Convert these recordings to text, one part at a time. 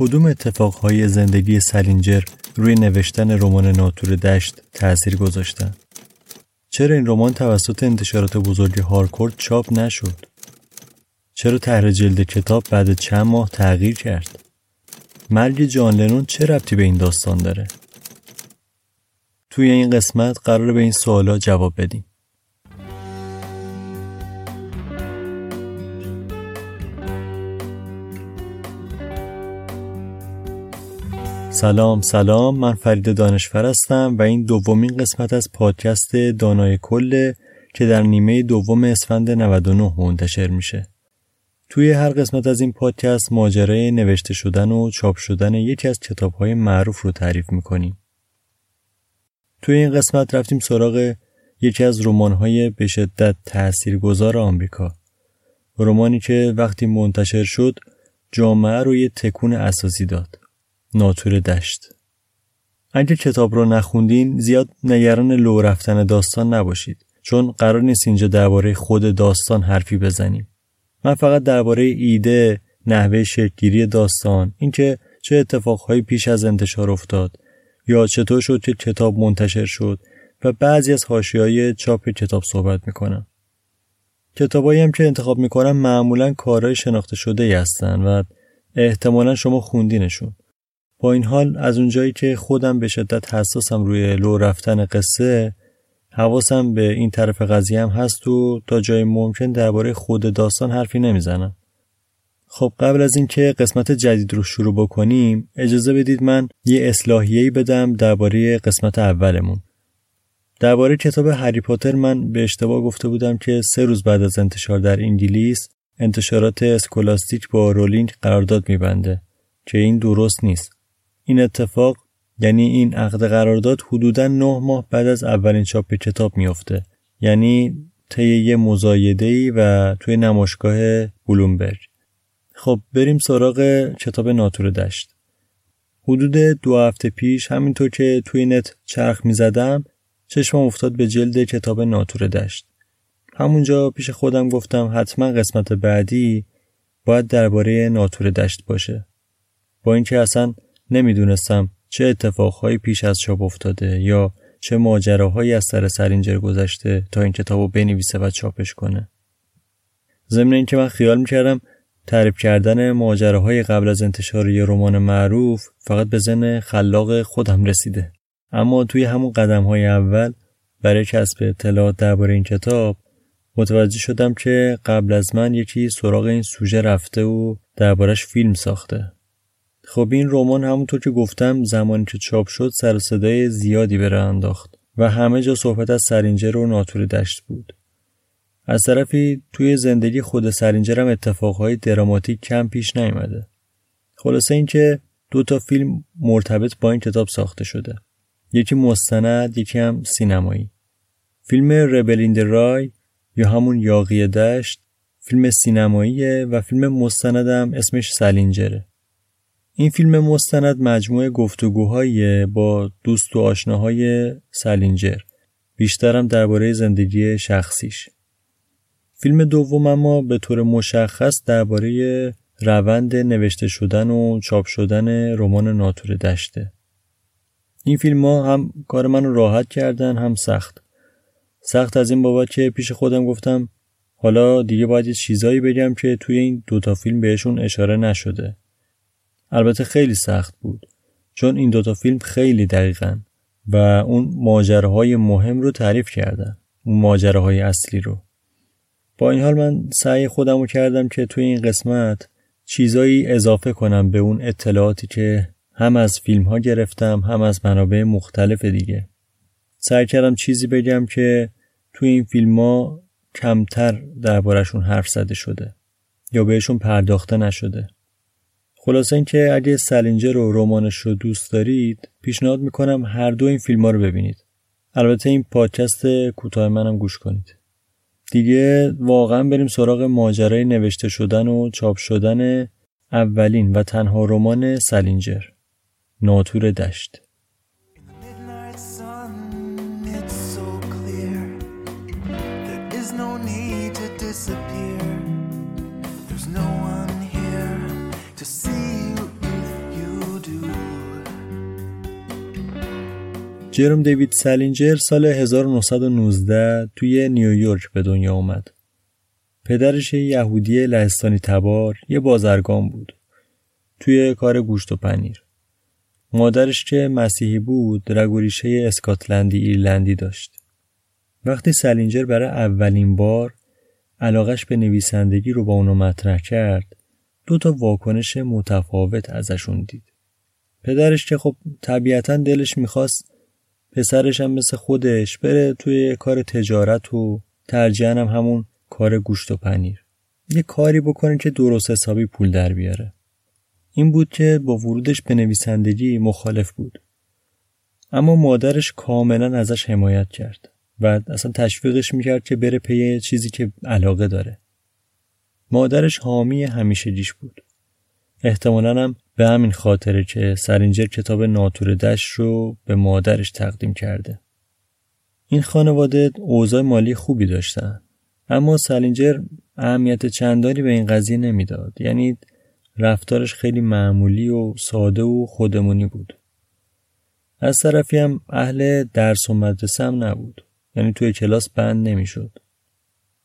کدوم اتفاقهای زندگی سلینجر روی نوشتن رمان ناتور دشت تأثیر گذاشتن؟ چرا این رمان توسط انتشارات بزرگ هارکورد چاپ نشد؟ چرا طرح جلد کتاب بعد چند ماه تغییر کرد؟ مرگ جان لنون چه ربطی به این داستان داره؟ توی این قسمت قرار به این سوالا جواب بدیم. سلام سلام من فرید دانشفر هستم و این دومین قسمت از پادکست دانای کله که در نیمه دوم اسفند 99 منتشر میشه. توی هر قسمت از این پادکست ماجرای نوشته شدن و چاپ شدن یکی از کتابهای معروف رو تعریف می‌کنیم. توی این قسمت رفتیم سراغ یکی از رمان‌های به شدت تاثیرگذار آمریکا. رمانی که وقتی منتشر شد جامعه رو یه تکون اساسی داد. ناتور دشت. اگه کتاب رو نخوندین زیاد نگران لو رفتن داستان نباشید چون قرار نیست اینجا درباره خود داستان حرفی بزنیم. من فقط درباره ایده نحوه شکلگیری داستان اینکه چه اتفاقهایی پیش از انتشار افتاد یا چطور شد که کتاب منتشر شد و بعضی از های چاپ کتاب صحبت می‌کنم. کتابایی هم که انتخاب می‌کنم معمولا کارهای شناخته شده ای هستن و احتمالا شما خوندینشون. با این حال از اونجایی که خودم به شدت حساسم روی لو رفتن قصه حواسم به این طرف قضیه هم هست و تا جای ممکن درباره خود داستان حرفی نمی‌زنم. خب قبل از اینکه قسمت جدید رو شروع بکنیم اجازه بدید من یه اصلاحیه‌ای بدم درباره قسمت اولمون. درباره کتاب هری پاتر من به اشتباه گفته بودم که سه روز بعد از انتشار در انگلیس انتشارات اسکولاستیک با رولینگ قرارداد میبنده که این درست نیست. این اتفاق یعنی این عقد قرارداد حدودا نه ماه بعد از اولین چاپ کتاب میافته. یعنی طی یه مزایده و توی نمایشگاه بلومبرگ. خب بریم سراغ کتاب ناتور دشت. حدود دو هفته پیش همینطور که توی نت چرخ می زدم چشمم افتاد به جلد کتاب ناتور دشت. همونجا پیش خودم گفتم حتما قسمت بعدی باید درباره ناتور دشت باشه. با اینکه اصلا نمی‌دونستم چه اتفاقهایی پیش از چاپ افتاده یا چه ماجراهایی از سر سرینجر گذشته تا این کتابو بنویسه و چاپش کنه. ضمن اینکه من خیال می‌کردم تعریف کردن ماجراهای قبل از انتشار یه رمان معروف فقط به زن خلاق خودم رسیده. اما توی همون قدم های اول برای کسب اطلاعات درباره این کتاب متوجه شدم که قبل از من یکی سراغ این سوژه رفته و دربارش فیلم ساخته. خب این رمان همونطور که گفتم زمانی که چاپ شد سر صدای زیادی به انداخت و همه جا صحبت از سرینجر و ناتور دشت بود. از طرفی توی زندگی خود سرینجر هم اتفاقهای دراماتیک کم پیش نیامده. خلاصه اینکه دو تا فیلم مرتبط با این کتاب ساخته شده. یکی مستند، یکی هم سینمایی. فیلم ربل این رای یا همون یاقی دشت فیلم سینماییه و فیلم مستندم اسمش سلینجره. این فیلم مستند مجموعه گفتگوهای با دوست و آشناهای سلینجر بیشترم درباره زندگی شخصیش. فیلم دوم اما به طور مشخص درباره روند نوشته شدن و چاپ شدن رمان ناتور دشته. این فیلم ها هم کار منو راحت کردن هم سخت. سخت از این بابت که پیش خودم گفتم حالا دیگه باید چیزایی بگم که توی این دوتا فیلم بهشون اشاره نشده. البته خیلی سخت بود چون این دوتا فیلم خیلی دقیقن و اون ماجراهای مهم رو تعریف کردن اون ماجراهای اصلی رو. با این حال من سعی خودم رو کردم که توی این قسمت چیزایی اضافه کنم به اون اطلاعاتی که هم از فیلم ها گرفتم هم از منابع مختلف دیگه. سعی کردم چیزی بگم که توی این فیلم ها کمتر دربارشون حرف زده شده یا بهشون پرداخته نشده. خلاصه اینکه اگه سلینجر رو رمانش رو دوست دارید پیشنهاد می‌کنم هر دو این فیلم ها رو ببینید. البته این پادکست کوتاه منم گوش کنید. دیگه واقعا بریم سراغ ماجرای نوشته شدن و چاپ شدن اولین و تنها رمان سلینجر ناتور دشت. جرم دیوید سالینجر سال 1919 توی نیویورک به دنیا اومد. پدرش یهودی لهستانی تبار یه بازرگان بود. توی کار گوشت و پنیر. مادرش که مسیحی بود رگوریشه اسکاتلندی ایرلندی داشت. وقتی سالینجر برای اولین بار علاقش به نویسندگی رو با اونو مطرح کرد دو تا واکنش متفاوت ازشون دید. پدرش که خب طبیعتا دلش می‌خواست پسرش هم مثل خودش بره توی کار تجارت و ترجیحاً هم همون کار گوشت و پنیر. یه کاری بکنه که درست حسابی پول در بیاره. این بود که با ورودش به نویسندگی مخالف بود. اما مادرش کاملا ازش حمایت کرد و اصلا تشویقش می‌کرد که بره پی چیزی که علاقه داره. مادرش حامی دیش بود. احتمالا هم به همین خاطره که سرینجر کتاب ناتور دشت رو به مادرش تقدیم کرده. این خانواده اوضاع مالی خوبی داشتن. اما سالینجر اهمیت چندانی به این قضیه نمی‌داد. یعنی رفتارش خیلی معمولی و ساده و خودمونی بود. از طرفی هم اهل درس و مدرسه هم نبود. یعنی توی کلاس بند نمی‌شد.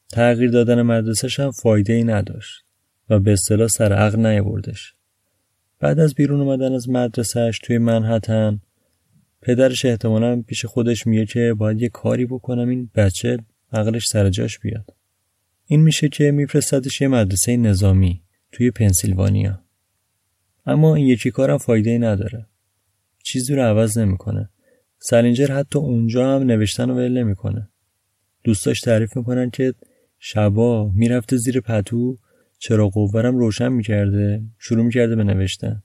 تغییر دادن مدرسهش هم فایده ای نداشت و به اصطلاح سر عقل نیاوردش. بعد از بیرون اومدن از مدرسهش توی منحتن پدرش احتمالا پیش خودش میگه که باید یه کاری بکنم این بچه عقلش سر جاش بیاد. این میشه که میفرستدش یه مدرسه نظامی توی پنسیلوانیا. اما این یکی کارم فایده ای نداره. چیزی رو عوض نمی‌کنه. سالینجر حتی اونجا هم نوشتن رو ول نمی‌کنه. دوستاش تعریف می‌کنن که شبا می‌رفته زیر پتو چرا قوورم روشن می‌کرده؟ شروع می‌کرده به نوشتن.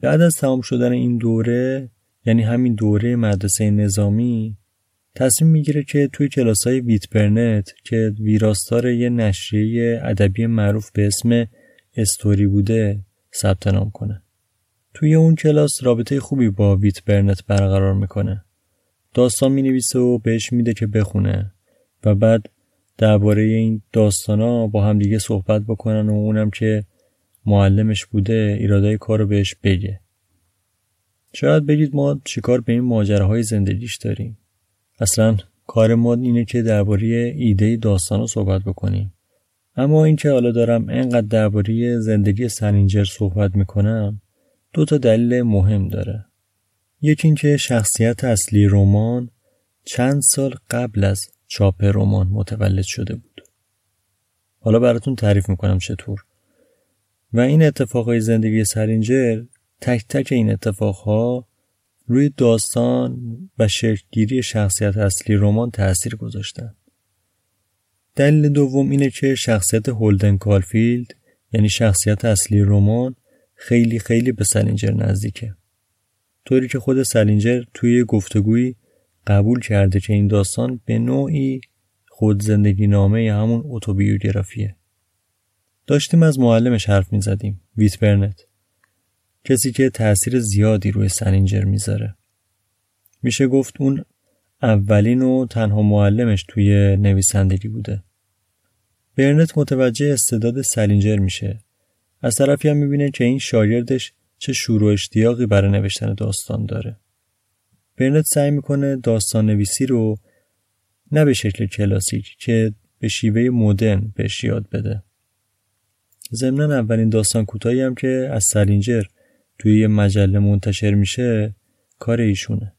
بعد از تمام شدن این دوره یعنی همین دوره مدرسه نظامی تصمیم می‌گیره که توی کلاس های ویت برنت که ویراستار یه نشریه ادبی معروف به اسم استوری بوده ثبت نام کنه. توی اون کلاس رابطه خوبی با ویت برنت برقرار می‌کنه. داستان می‌نویسه و بهش میده که بخونه و بعد درباره این داستانا با هم دیگه صحبت بکنن و اونم که معلمش بوده ایرادای کار رو بهش بگه. شاید بگید ما چیکار به این ماجراهای زندگیش داریم؟ اصلا کار ما اینه که درباره ایده داستان صحبت بکنیم. اما اینکه حالا دارم انقدر درباره زندگی سنینجر صحبت می‌کنم دو تا دلیل مهم داره. یکی اینکه شخصیت اصلی رمان چند سال قبل از چاپ رمان متولد شده بود. حالا براتون تعریف می‌کنم چطور. و این اتفاقهای زندگی سرینجر تک تک این اتفاقها روی داستان و شکلگیری شخصیت اصلی رمان تاثیر گذاشتن. دلیل دوم اینه که شخصیت هولدن کالفیلد یعنی شخصیت اصلی رمان خیلی خیلی به سلینجر نزدیکه. طوری که خود سلینجر توی گفتگویی قبول کرده که این داستان به نوعی خود زندگی نامه همون اوتوبیوگرافیه. داشتیم از معلمش حرف می زدیم. ویت برنت. کسی که تأثیر زیادی روی سنینجر می‌ذاره. میشه گفت اون اولین و تنها معلمش توی نویسندگی بوده. برنت متوجه استعداد سلینجر میشه. از طرفی هم می‌بینه که این شاگردش چه شور و اشتیاقی برای نوشتن داستان داره. برنت سعی می‌کنه داستان نویسی رو نه به شکل کلاسیک که به شیوه مدرن بهش یاد بده. ضمنا اولین داستان کوتاهی هم که از سلینجر توی یه مجله منتشر میشه کار ایشونه.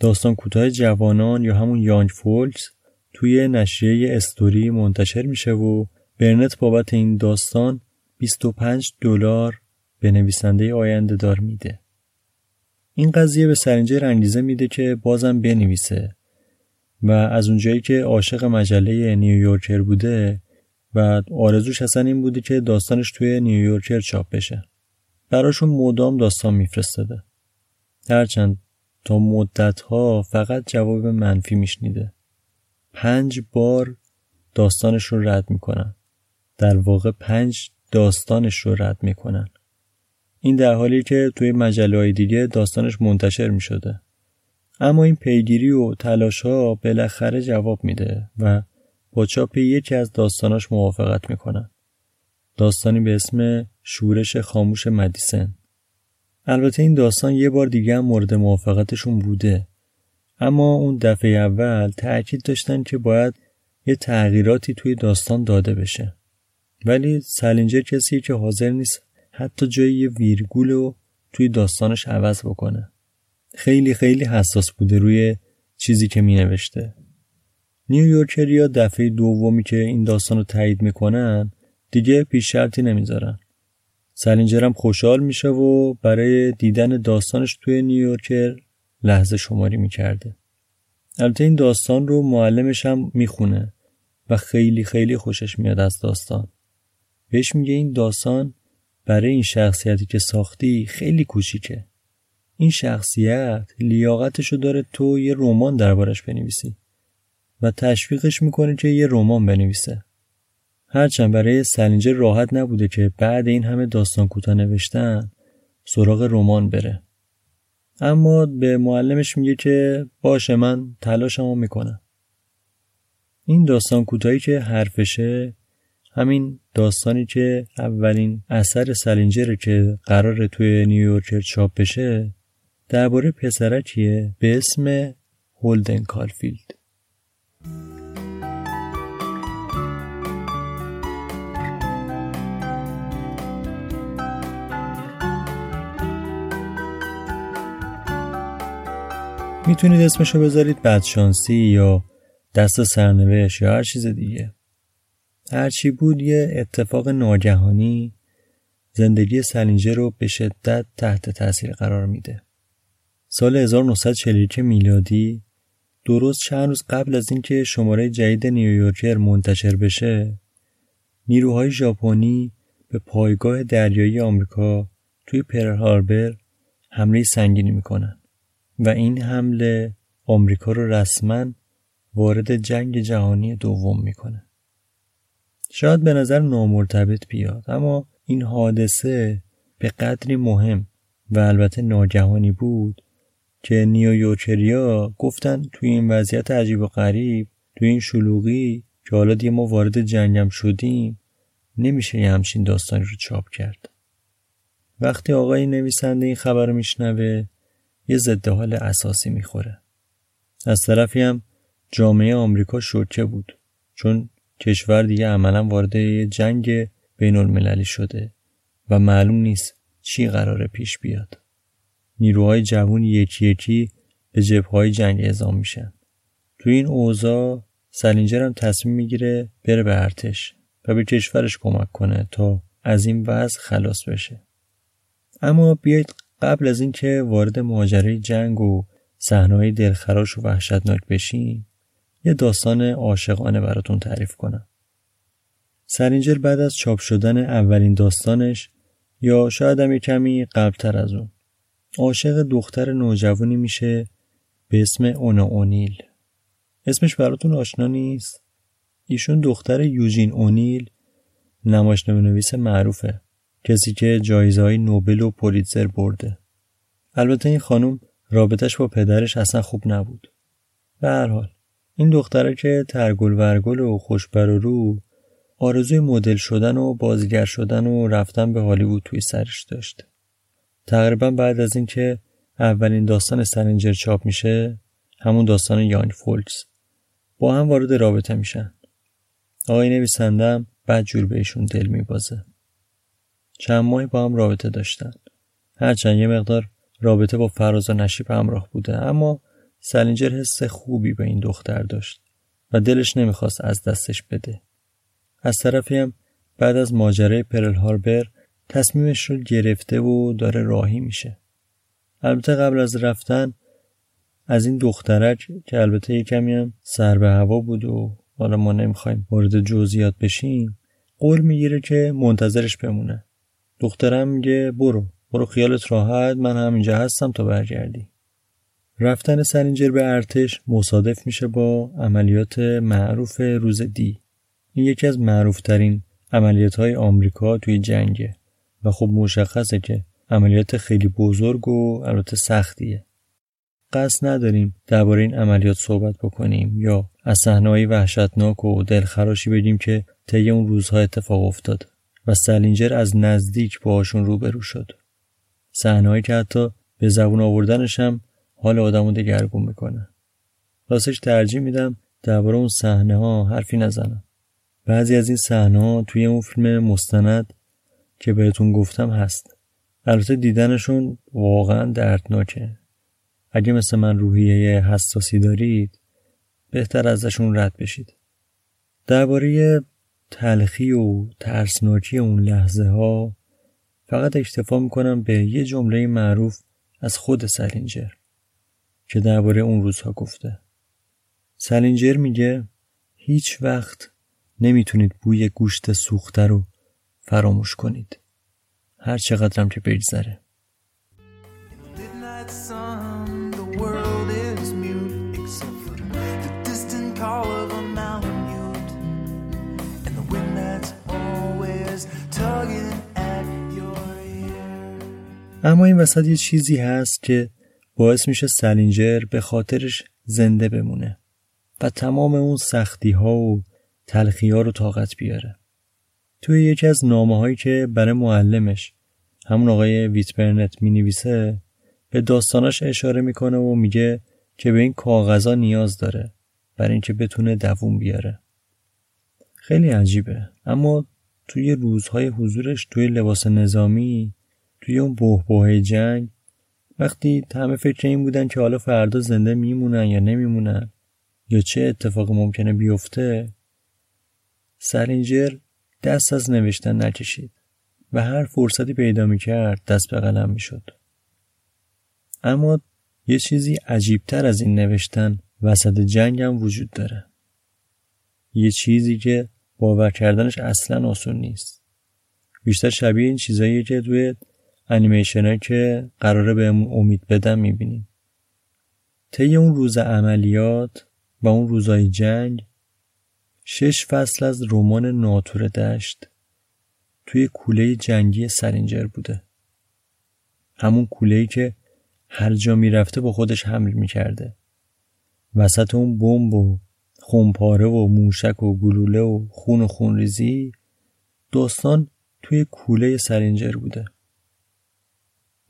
داستان کوتاه جوانان یا همون یانگ فولکس توی نشریه استوری منتشر میشه و برنت بابت این داستان 25 دلار به نویسنده آینده دار میده. این قضیه به سرینجر انگیزه میده که بازم بنویسه و از اونجایی که عاشق مجله نیویورکر بوده و آرزوش اصلا این بوده که داستانش توی نیویورکر چاپ بشه. براشون مدام داستان میفرستاده. هرچند تا مدت ها فقط جواب منفی میشنیده. پنج بار داستانش رو رد می‌کنن. در واقع پنج داستانش رو رد می‌کنن. این در حالی که توی مجله دیگه داستانش منتشر می شده. اما این پیگیری و تلاش ها بالاخره جواب میده و با چاپ یکی از داستاناش موافقت می‌کنن. داستانی به اسم شورش خاموش مدیسن. البته این داستان یه بار دیگه هم مورد موافقتشون بوده اما اون دفعه اول تأکید داشتن که باید یه تغییراتی توی داستان داده بشه ولی سلینجر کسی که حاضر نیست حتی جای یه ویرگول رو توی داستانش عوض بکنه. خیلی خیلی حساس بوده روی چیزی که می نوشته نیویورکریا دفعه دومی که این داستان رو تایید می‌کنن دیگه پیش شرطی نمی‌ذارن. سلینجر خوشحال میشه و برای دیدن داستانش توی نیویورکر لحظه شماری می‌کرده. البته این داستان رو معلمش هم می‌خونه و خیلی خیلی خوشش میاد از داستان. بهش میگه این داستان برای این شخصیتی که ساختی خیلی کوچیکه. این شخصیت لیاقتشو داره تو یه رمان دربارش بنویسی و تشویقش می‌کنه که یه رمان بنویسه. هرچند برای سلینجر راحت نبوده که بعد این همه داستان کوتاه نوشتن سراغ رمان بره. اما به معلمش میگه که باشه من تلاشمو می‌کنم. این داستان کوتاهی که حرفشه همین داستانی که اولین اثر سلینجره که قراره توی نیویورکر چاپ بشه درباره پسرکیه به اسم هولدن کالفیلد می‌تونید اسمشو بذارید بدشانسی یا دست سرنوشت یا هر چیز دیگه. هرچی بود یه اتفاق ناگهانی زندگی سلینجر رو به شدت تحت تاثیر قرار میده. سال 1941 میلادی درست چند روز قبل از اینکه شماره جدید نیویورکر منتشر بشه نیروهای ژاپنی به پایگاه دریایی آمریکا توی پرل هاربر حمله سنگینی می‌کنن و این حمله آمریکا رو رسما وارد جنگ جهانی دوم می‌کنه. شاید به نظر نامرتبط بیاد اما این حادثه به قدری مهم و البته ناگهانی بود که نیویورکریا گفتن توی این وضعیت عجیب و غریب توی این شلوغی که حالا دیگه ما وارد جنگم شدیم نمیشه یه همچین داستانی رو چاپ کرد. وقتی آقای نویسنده این خبر رو میشنوه یه ضد حال اساسی می‌خوره. از طرفی هم جامعه آمریکا شوکه بود چون کشور دیگه عملا وارد جنگ بین المللی شده و معلوم نیست چی قراره پیش بیاد. نیروهای جوون یکی یکی به جبههای جنگ اعزام میشن. تو این اوضاع سلینجر هم تصمیم می‌گیره بره به ارتش و به کشورش کمک کنه تا از این وضع خلاص بشه. اما بیایید قبل از اینکه وارد ماجرای جنگ و صحنه‌های دلخراش و وحشتناک بشیم یه داستان عاشقانه براتون تعریف کنم. سرینجر بعد از چاپ شدن اولین داستانش یا شاید هم کمی قبلتر از اون عاشق دختر نوجوانی میشه به اسم اونا اونیل. اسمش براتون آشنا نیست؟ ایشون دختر یوجین اونیل نمایشنامه نویس معروفه کسی که جایزه های نوبل و پولیتزر برده. البته این خانم رابطش با پدرش اصلا خوب نبود. به هر حال این دختره که ترگل ورگل و خوشبر و رو آرزوی مدل شدن و بازیگر شدن و رفتن به هالیوود توی سرش داشت. تقریبا بعد از اینکه اولین داستان سرنجر چاپ میشه همون داستان یانگ فولکس با هم وارد رابطه میشن. آقای نویسندم بعد جور بهشون دل میبازه. چند ماهی با هم رابطه داشتن. هرچند یه مقدار رابطه با فراز و نشیب همراه بوده اما سلینجر حس خوبی به این دختر داشت و دلش نمی‌خواست از دستش بده. از طرفی هم بعد از ماجرای پرل هاربر تصمیمش رو گرفته و داره راهی میشه. البته قبل از رفتن از این دخترک که البته یه کمی هم سر به هوا بود و حالا ما نمی‌خوایم وارد جزئیات بشیم قول می‌گیره که منتظرش بمونه دخترم میگه برو برو خیالت راحت من همینجا هستم تا برگردی رفتن سرینجر به ارتش مصادف میشه با عملیات معروف روز دی. این یکی از معروفترین عملیات های آمریکا توی جنگه و خب مشخصه که عملیات خیلی بزرگ و البته سختیه. قصد نداریم درباره این عملیات صحبت بکنیم یا از صحنه‌های وحشتناک و دلخراشی بگیم که طی اون روزها اتفاق افتاد و سلینجر از نزدیک باهاشون روبرو شد. صحنه‌ای که حتی به زبون آوردنش هم حال آدمو دگرگون می‌کنه. راستش ترجیح میدم درباره اون صحنه ها حرفی نزنم. بعضی از این صحنه ها توی اون فیلم مستند که بهتون گفتم هست. البته دیدنشون واقعا دردناکه. اگه مثل من روحیه حساسی دارید بهتر ازشون رد بشید. درباره تلخی و ترسناکی اون لحظه ها فقط اکتفا می‌کنم به یه جمله معروف از خود سلینجر که درباره اون روزها گفته. سلینجر میگه هیچ وقت نمی‌تونید بوی گوشت سوخته رو فراموش کنید. هر چقدرم که بگذره اما این وسط یه چیزی هست که باعث میشه سلینجر به خاطرش زنده بمونه و تمام اون سختی ها و تلخی ها رو طاقت بیاره. توی یکی از نامه هایی که برای معلمش همون آقای ویتبرنت می نویسه به داستاناش اشاره می‌کنه و میگه که به این کاغذا نیاز داره برای اینکه بتونه دووم بیاره. خیلی عجیبه. اما توی روزهای حضورش توی لباس نظامی توی اون بهبه جنگ وقتی همه فکر این بودن که حالا فردا زنده میمونن یا نمیمونن یا چه اتفاق ممکنه بیفته سرینجر دست از نوشتن نکشید و هر فرصتی پیدا می‌کرد دست به قلم می‌شد. اما یه چیزی عجیبتر از این نوشتن وسط جنگ هم وجود داره. یه چیزی که باور کردنش اصلا آسون نیست. بیشتر شبیه این چیزایی که توی انیمیشن که قراره بهمون امید بدن می‌بینیم. طی اون روز عملیات و اون روزای جنگ شش فصل از رمان ناتور دشت توی کوله جنگی سرینجر بوده. همون کوله که هر جا می‌رفته با خودش حمل می‌کرده. وسط اون بمب و خونپاره و موشک و گلوله و خون و خونریزی داستان توی کوله سرینجر بوده.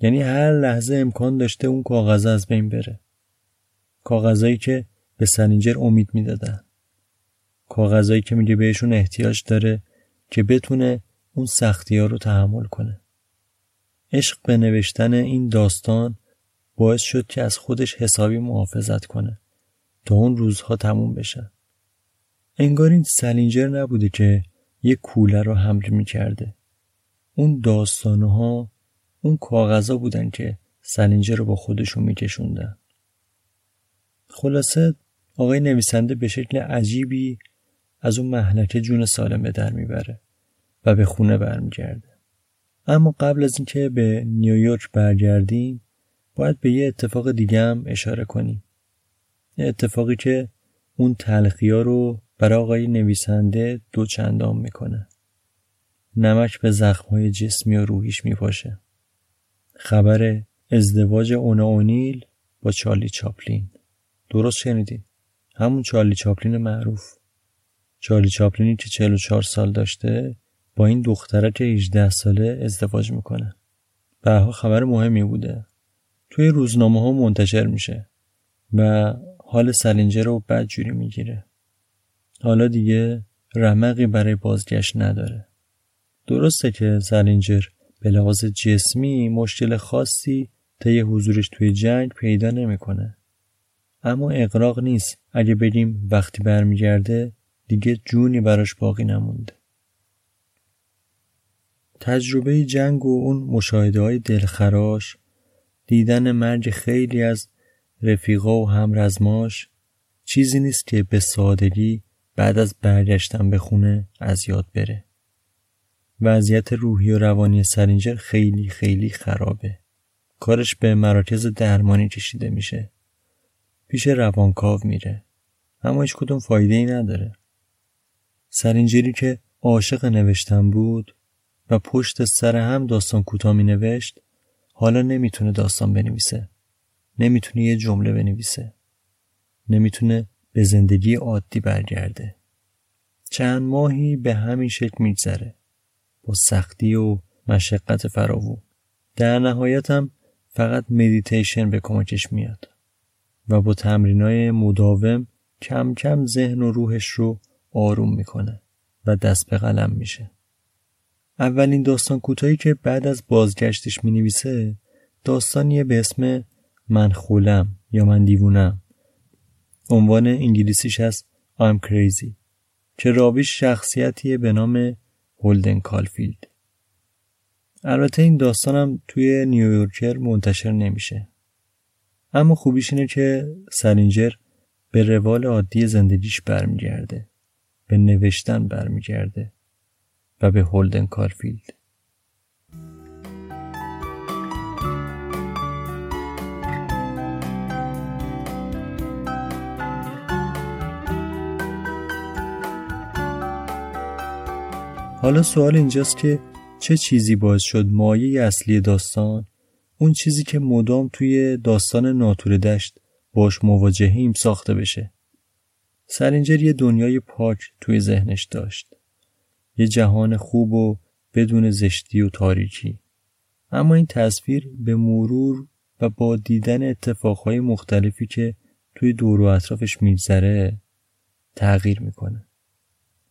یعنی هر لحظه امکان داشته اون کاغذ از بین بره. کاغذایی که به سنینجر امید می‌دادن. کاغذایی که میگه بهشون احتیاج داره که بتونه اون سختی ها رو تحمل کنه. عشق به نوشتن این داستان باعث شد که از خودش حسابی محافظت کنه تا اون روزها تموم بشن انگار این سلینجر نبوده که یه کوله رو حمل می‌کرده. اون داستانها اون کاغذا بودن که سلینجر رو با خودشون میکشوندن. خلاصه آقای نویسنده به شکل عجیبی از اون محلکه جون سالم به در می‌بره و به خونه برمیگرده. اما قبل از اینکه به نیویورک برگردیم باید به یه اتفاق دیگه هم اشاره کنیم. یه اتفاقی که اون تلخیا رو برای آقای نویسنده دو چندان می‌کنه. نمک به زخمهای جسمی و روحیش میپاشه. خبر ازدواج اونا اونیل با چارلی چاپلین. درست شنیدین؟ همون چارلی چاپلین معروف. چارلی چاپلینی که 44 سال داشته با این دختره که 18 ساله ازدواج می‌کنه. به خبر مهمی بوده. توی روزنامه ها منتشر میشه و حال سلینجر رو بد جوری می‌گیره. حالا دیگه رمقی برای بازگشت نداره. درسته که سلینجر به لحاظ جسمی مشکل خاصی طی حضورش توی جنگ پیدا نمی‌کنه. اما اقراق نیست اگه بگیم وقتی برمیگرده دیگه جونی براش باقی نمونده. تجربه جنگ و اون مشاهده های دلخراش دیدن مرگ خیلی از رفیقا و همرزماش چیزی نیست که به سادگی بعد از برگشتن به خونه از یاد بره. وضعیت روحی و روانی سرینجر خیلی خیلی خرابه. کارش به مراکز درمانی کشیده میشه. پیش روانکاو میره. اما هیچ کدوم فایده ای نداره. سرینجری که عاشق نوشتن بود و پشت سر هم داستان کوتاه می نوشت حالا نمی‌تونه داستان بنویسه. نمی‌تونه یه جمله بنویسه. نمی‌تونه به زندگی عادی برگرده. چند ماهی به همین شکل میگذره. با سختی و مشقت فراوون در نهایت هم فقط مدیتیشن به کمکش میاد و با تمرینای مداوم کم کم ذهن و روحش رو آروم می‌کنه و دست به قلم میشه. اولین داستان کوتاهی که بعد از بازگشتش می نویسه داستانیه به اسم من خولم یا من دیوونم عنوان انگلیسیش هست I'm crazy که راویش شخصیتیه به نام هولدن کالفیلد. البته این داستانم توی نیویورکر منتشر نمیشه. اما خوبیش اینه که سالینجر به روال عادی زندگیش برمیگرده. به نوشتن برمیگرده و به هولدن کالفیلد حالا سوال اینجاست که چه چیزی باعث شد مایه اصلی داستان اون چیزی که مدام توی داستان ناتور دشت باش مواجهیم ساخته بشه؟ سرینجر یه دنیای پاک توی ذهنش داشت. یه جهان خوب و بدون زشتی و تاریکی. اما این تصویر به مرور و با دیدن اتفاقهای مختلفی که توی دور و اطرافش میگذره تغییر می‌کنه.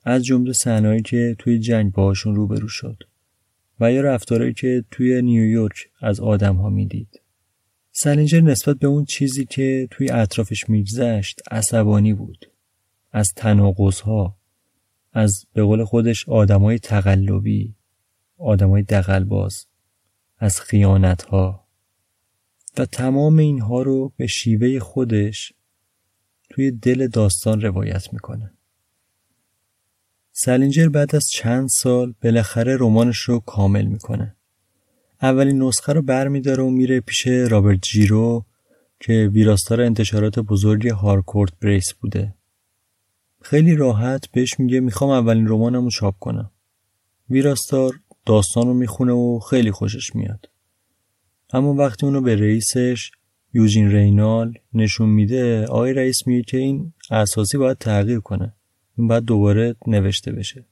از جمله صحنه‌ای که توی جنگ باهاشون روبرو شد و یا رفتارهایی که توی نیویورک از آدم ها می‌دید. سلینجر نسبت به اون چیزی که توی اطرافش میگذشت عصبانی بود. از تناقض ها، از به قول خودش آدمای تقلبی، آدمای دقلباز، از خیانت ها و تمام اینها رو به شیوه خودش توی دل داستان روایت می‌کنه. سلینجر بعد از چند سال بالاخره رمانش رو کامل می‌کنه. اولین نسخه رو برمیداره و میره پیش رابرت جیرو که ویراستار انتشارات بزرگ هارکورت بریس بوده. خیلی راحت بهش میگه می‌خوام اولین رمانم رو چاپ کنم. ویراستار داستان رو می‌خونه و خیلی خوشش میاد. اما وقتی اونو به رئیسش یوجین رینال نشون میده آقای رئیس میگه که این اساسی باید تغییر کنه. باید دوباره نوشته بشه.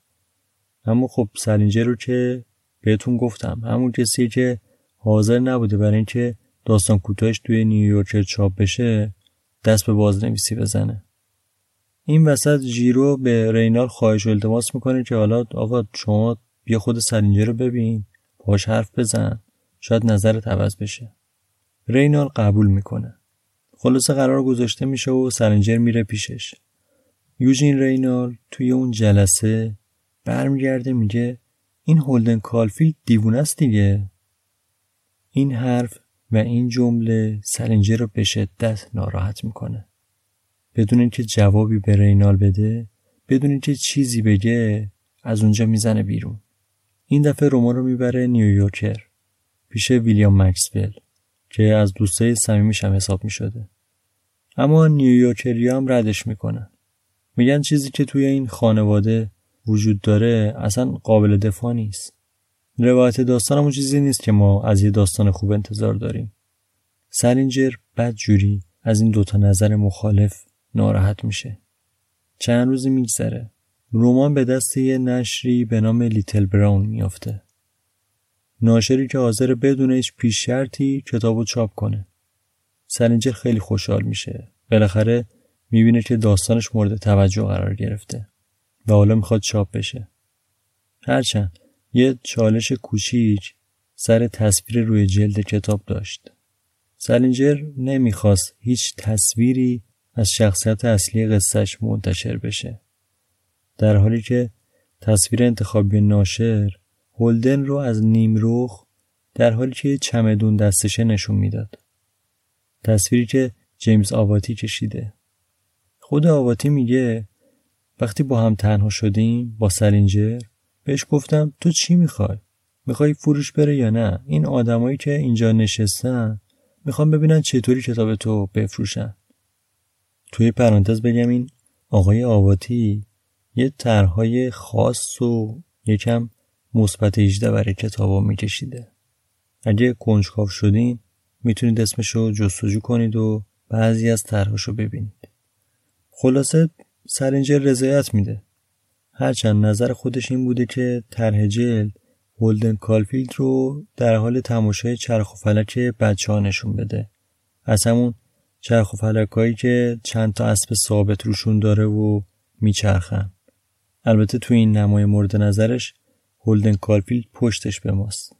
اما خب سلینجر رو که بهتون گفتم همون کسی که حاضر نبوده برای اینکه داستان کوتاهش توی نیویورک چاپ بشه دست به بازنویسی بزنه. این وسط جیرو به رینال خواهش و التماس می‌کنه که حالا آقا شما بیا خود سلینجر رو ببین پاش حرف بزن شاید نظرت عوض بشه. رینال قبول می‌کنه. خلاصه قرار گذاشته میشه و سلینجر میره پیشش. یوجین رینال توی اون جلسه برمیگرده میگه این هولدن کالفیلد دیوونه است دیگه. این حرف و این جمله سلینجر رو به شدت ناراحت می‌کنه. بدون اینکه جوابی به رینال بده بدون اینکه چیزی بگه از اونجا می‌زنه بیرون. این دفعه رمان رو می‌بره نیویورکر پیش ویلیام مکسول که از دوستای صمیمیش هم حساب می‌شده. اما نیویورکری هم ردش می‌کنن. میگن چیزی که توی این خانواده وجود داره اصلا قابل دفاع نیست. روایت داستان همون چیزی نیست که ما از یه داستان خوب انتظار داریم. سرینجر بد جوری از این دوتا نظر مخالف ناراحت میشه. چند روزی میگذره. رمان به دست یه نشری به نام لیتل براون میافته. ناشری که حاضر بدون هیچ پیش شرطی کتابو چاپ کنه. سرینجر خیلی خوشحال میشه. بالاخره می‌بینه که داستانش مورد توجه قرار گرفته و حالا می‌خواد چاپ بشه. هرچند یه چالش کوچیک سر تصویر روی جلد کتاب داشت. سلینجر نمی‌خواست هیچ تصویری از شخصیت اصلی قصهش منتشر بشه. در حالی که تصویر انتخابی ناشر هولدن رو از نیمروخ در حالی که چمدون دستشه نشون می‌داد. تصویری که جیمز آواتی کشیده. خود آواتی میگه وقتی با هم تنها شدیم با سلینجر بهش گفتم تو چی می‌خوای؟ می‌خوای فروش بره یا نه؟ این آدمایی که اینجا نشستن می‌خوام ببینن چطوری کتاب تو بفروشن. توی پرانتز بگم این آقای آواتی یه طرحهای خاص و یکم مثبت 18 برای کتابا میکشیده. اگه کنجکاو شدین می‌تونید اسمشو جستجو کنید و بعضی از طرحاشو ببینید. خلاصه سرینجر رضایت میده. هرچند نظر خودش این بوده که طرح جلد هولدن کالفیلد رو در حال تماشای چرخ و فلک بچه ها نشون بده. از همون چرخ و فلک هایی که چند تا اسب ثابت روشون داره و میچرخن. البته تو این نمای مورد نظرش هولدن کالفیلد پشتش به ماست.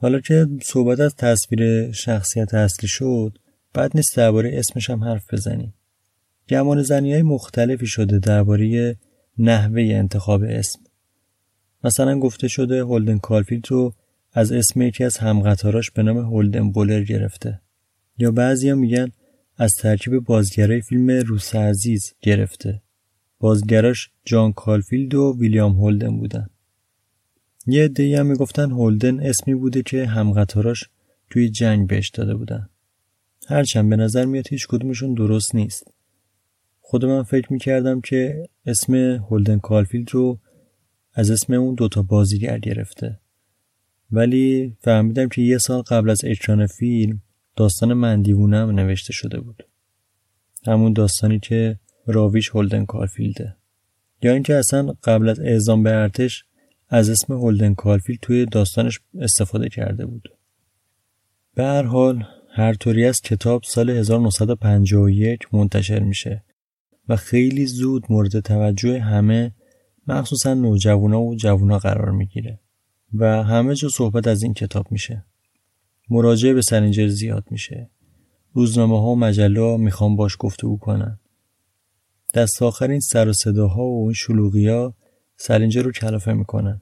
حالا که صحبت از تصویر شخصیت اصلی شد بد نیست درباره اسمش هم حرف بزنیم. گمانه زنی های مختلفی شده درباره نحوه انتخاب اسم. مثلا گفته شده هولدن کالفیلد رو از اسم یکی از همقطاراش به نام هولدن بولر گرفته. یا بعضیا میگن از ترکیب بازیگرای فیلم روث عزیز گرفته. بازیگراش جان کالفیلد و ویلیام هولدن بودن. یه عده‌ای هم می‌گفتن هولدن اسمی بوده که همقطاراش توی جنگ بهش داده بودن. هرچند به نظر میاد هیچ کدومشون درست نیست. خود من فکر می‌کردم که اسم هولدن کالفیلد رو از اسم اون دوتا بازیگر گرفته. ولی فهمیدم که یه سال قبل از اکران فیلم داستان من دیوونه‌ام نوشته شده بود. همون داستانی که راویش هولدن کالفیلده یا اینکه اصلا قبل از اعزام به ارتش از اسم هولدن کالفیلد توی داستانش استفاده کرده بود. به هر حال هر طوری از کتاب سال 1951 منتشر میشه. و خیلی زود مورد توجه همه مخصوصا نوجوانا و جوونا قرار می‌گیره و همه جا صحبت از این کتاب میشه. مراجعه به سرینجر زیاد میشه. روزنامه ها و مجله ها می‌خوان باش گفتگو کنن. دست آخر این سر و صداها و این شلوغی ها سلینجر رو کلافه می‌کنن.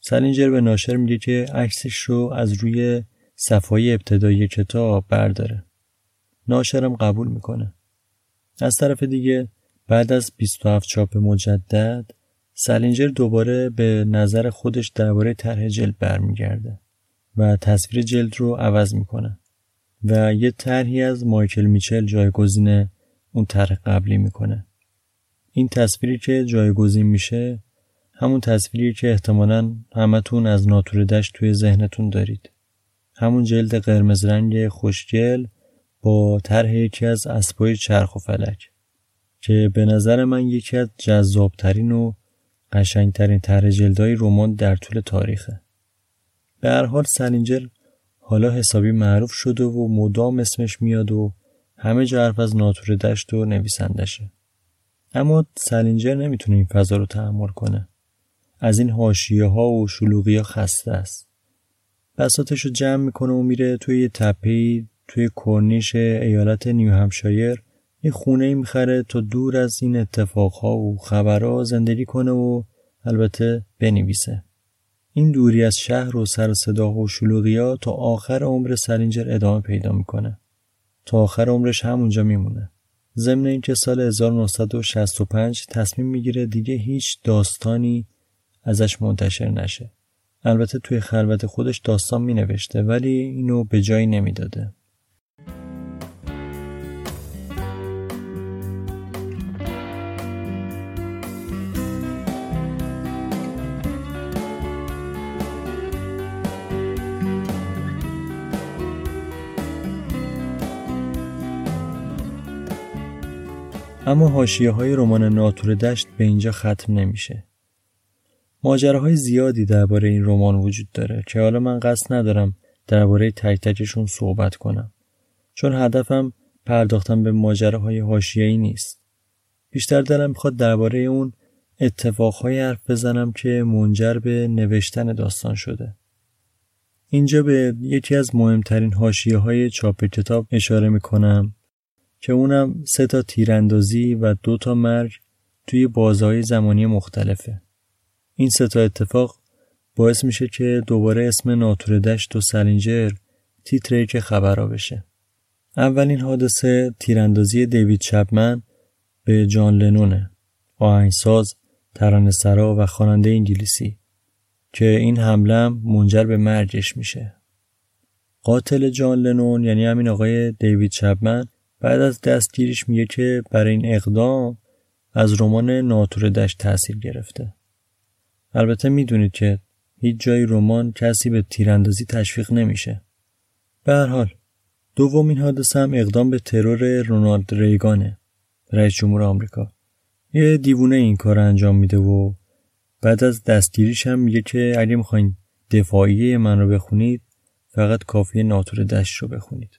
سلینجر به ناشر میگه که عکسش رو از روی صفحه ابتدایی کتاب برداره. ناشرم قبول می‌کنه. از طرف دیگه بعد از 27 چاپ مجدد سلینجر دوباره به نظر خودش درباره طرح جلد برمیگرده و تصویر جلد رو عوض می‌کنه و یه طرحی از مایکل میچل جایگزین اون طرح قبلی می‌کنه. این تصویری که جایگزین میشه همون تصویری که احتمالا همتون از ناتور دشت توی ذهنتون دارید. همون جلد قرمز رنگ خوشگل با طرح یکی از اسبای چرخ و فلک که به نظر من یکی از جذابترین و قشنگترین طرح جلدهای رمان در طول تاریخه. به هر حال سلینجر حالا حسابی معروف شده و مدام اسمش میاد و همه جا حرف از ناتور دشت و نویسندشه. اما سلینجر نمی‌تونه این فضا رو تحمل کنه. از این حاشیه ها و شلوغی ها خسته است. بساتش رو جمع می‌کنه و میره توی یه تپهی توی کرنیش ایالت نیو همشایر یه خونه ای می‌خره تا دور از این اتفاقها و خبرها زندگی کنه و البته بنویسه. این دوری از شهر و سر صدا و شلوغیا تا آخر عمر سلینجر ادامه پیدا می‌کنه. تا آخر عمرش همونجا میمونه. ضمن اینکه سال 1965 تصمیم می‌گیره دیگه هیچ داستانی ازش منتشر نشه. البته توی خلوت خودش داستان مینوشته ولی اینو به جایی نمی‌داده. اما حاشیه های رمان ناتور دشت به اینجا ختم نمیشه. ماجراهای زیادی درباره این رمان وجود داره که حالا من قصد ندارم درباره تک تکشون صحبت کنم. چون هدفم پرداختن به ماجراهای حاشیه‌ای نیست. بیشتر دلم می‌خواد درباره اون اتفاقهای حرف بزنم که منجر به نوشتن داستان شده. اینجا به یکی از مهمترین حاشیه های چاپ کتاب اشاره می‌کنم که اونم سه تا تیراندازی و دو تا مرگ توی بازهای زمانی مختلفه. این سه تا اتفاق باعث میشه که دوباره اسم ناتور دشت و سلینجر تیتره که خبرها بشه. اولین حادثه تیراندازی دیوید چپمن به جان لنونه آهنگساز سرا و خواننده انگلیسی که این حمله منجر به مرگش میشه قاتل جان لنون یعنی همین آقای دیوید چپمن بعد از دستگیریش میگه که برای این اقدام از رمان ناتور دشت تاثیر گرفته. البته می‌دونید که هیچ جای رمان کسی به تیراندازی تشویق نمیشه. به هر حال دومین حادثه هم اقدام به ترور رونالد ریگانه رئیس جمهور آمریکا. یه دیوونه این کار انجام میده و بعد از دستگیریش هم میگه که اگه می‌خواین دفاعیه من رو بخونید فقط کافیه ناتور دشت رو بخونید.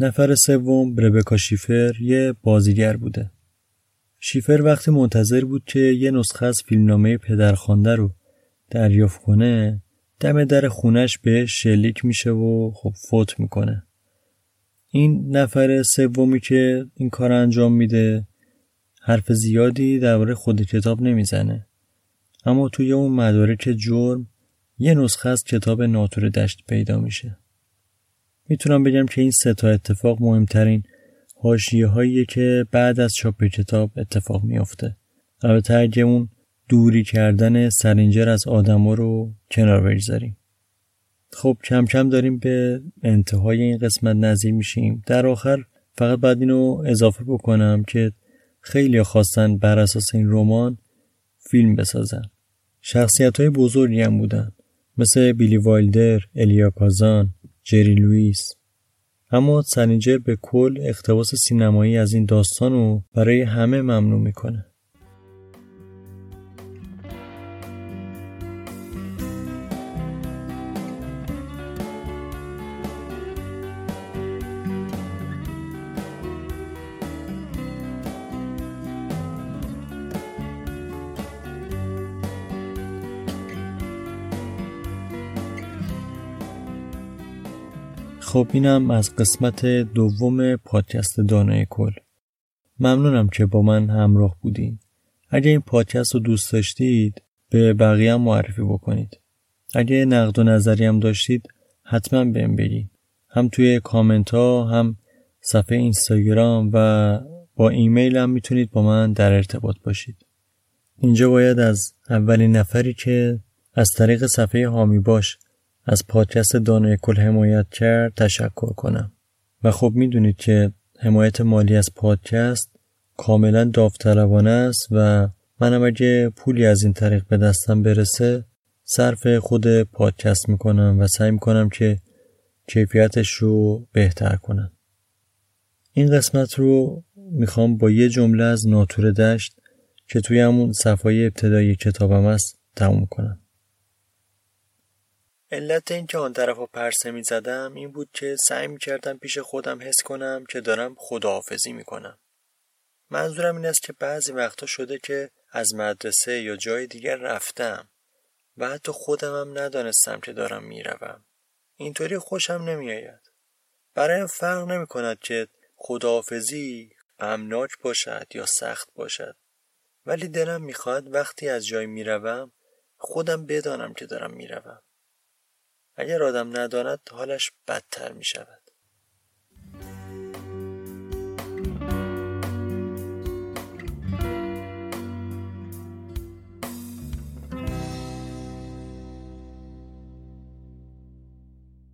نفر سوم ربکا شیفر یه بازیگر بوده. شیفر وقتی منتظر بود که یه نسخه از فیلمنامه پدرخوانده رو دریافت کنه دم در خونش به شلیک میشه و خب فوت می‌کنه. این نفر سومی که این کار انجام میده حرف زیادی درباره خود کتاب نمی‌زنه. اما توی اون مدارک جرم یه نسخه از کتاب ناتور دشت پیدا میشه. می‌تونم بگم که این سه تا اتفاق مهمترین حاشیه هایی که بعد از چاپ کتاب اتفاق میافته. البته اگه اون دوری کردن سرینجر از آدما رو کنار بگذاریم. خب کم کم داریم به انتهای این قسمت نزدیک میشیم. در آخر فقط بعد اینو اضافه بکنم که خیلی خواستن بر اساس این رمان فیلم بسازن. شخصیت های بزرگی هم بودن. مثل بیلی وایلدر، الیا کازان، جری لوئیس. اما سنینجر به کل اقتباس سینمایی از این داستان رو برای همه ممنوع می‌کنه. خب اینم از قسمت دوم پادکست دانای کل. ممنونم که با من همراه بودین. اگه این پادکست رو دوست داشتید به بقیه هم معرفی بکنید. اگه نقد و نظری هم داشتید حتما بهم بگین. هم توی کامنت ها هم صفحه اینستاگرام و با ایمیل هم می‌تونید با من در ارتباط باشید. اینجا باید از اولین نفری که از طریق صفحه هامی باش از پادکست دانای کل حمایت کرد تشکر کنم. و خب می‌دونید که حمایت مالی از پادکست کاملا داوطلبانه است و منم اگه پولی از این طریق به دستم برسه صرف خود پادکست می‌کنم و سعی می‌کنم که کیفیتش رو بهتر کنم. این قسمت رو می‌خوام با یه جمله از ناتور دشت که توی همون صفحه ابتدایی کتابم است تموم کنم. علت این که آن طرف رو پرسه می زدم این بود که سعی می کردم پیش خودم حس کنم که دارم خداحافظی می کنم. منظورم این است که بعضی وقتا شده که از مدرسه یا جای دیگر رفتم و حتی خودم هم ندانستم که دارم می‌روم. اینطوری خوشم نمیآید. برایم فرق نمی کند که خداحافظی غمناک باشد یا سخت باشد. ولی دلم می‌خواهد وقتی از جای می‌روم خودم بدانم که دارم می‌روم. اگر آدم نداند حالش بدتر می شود.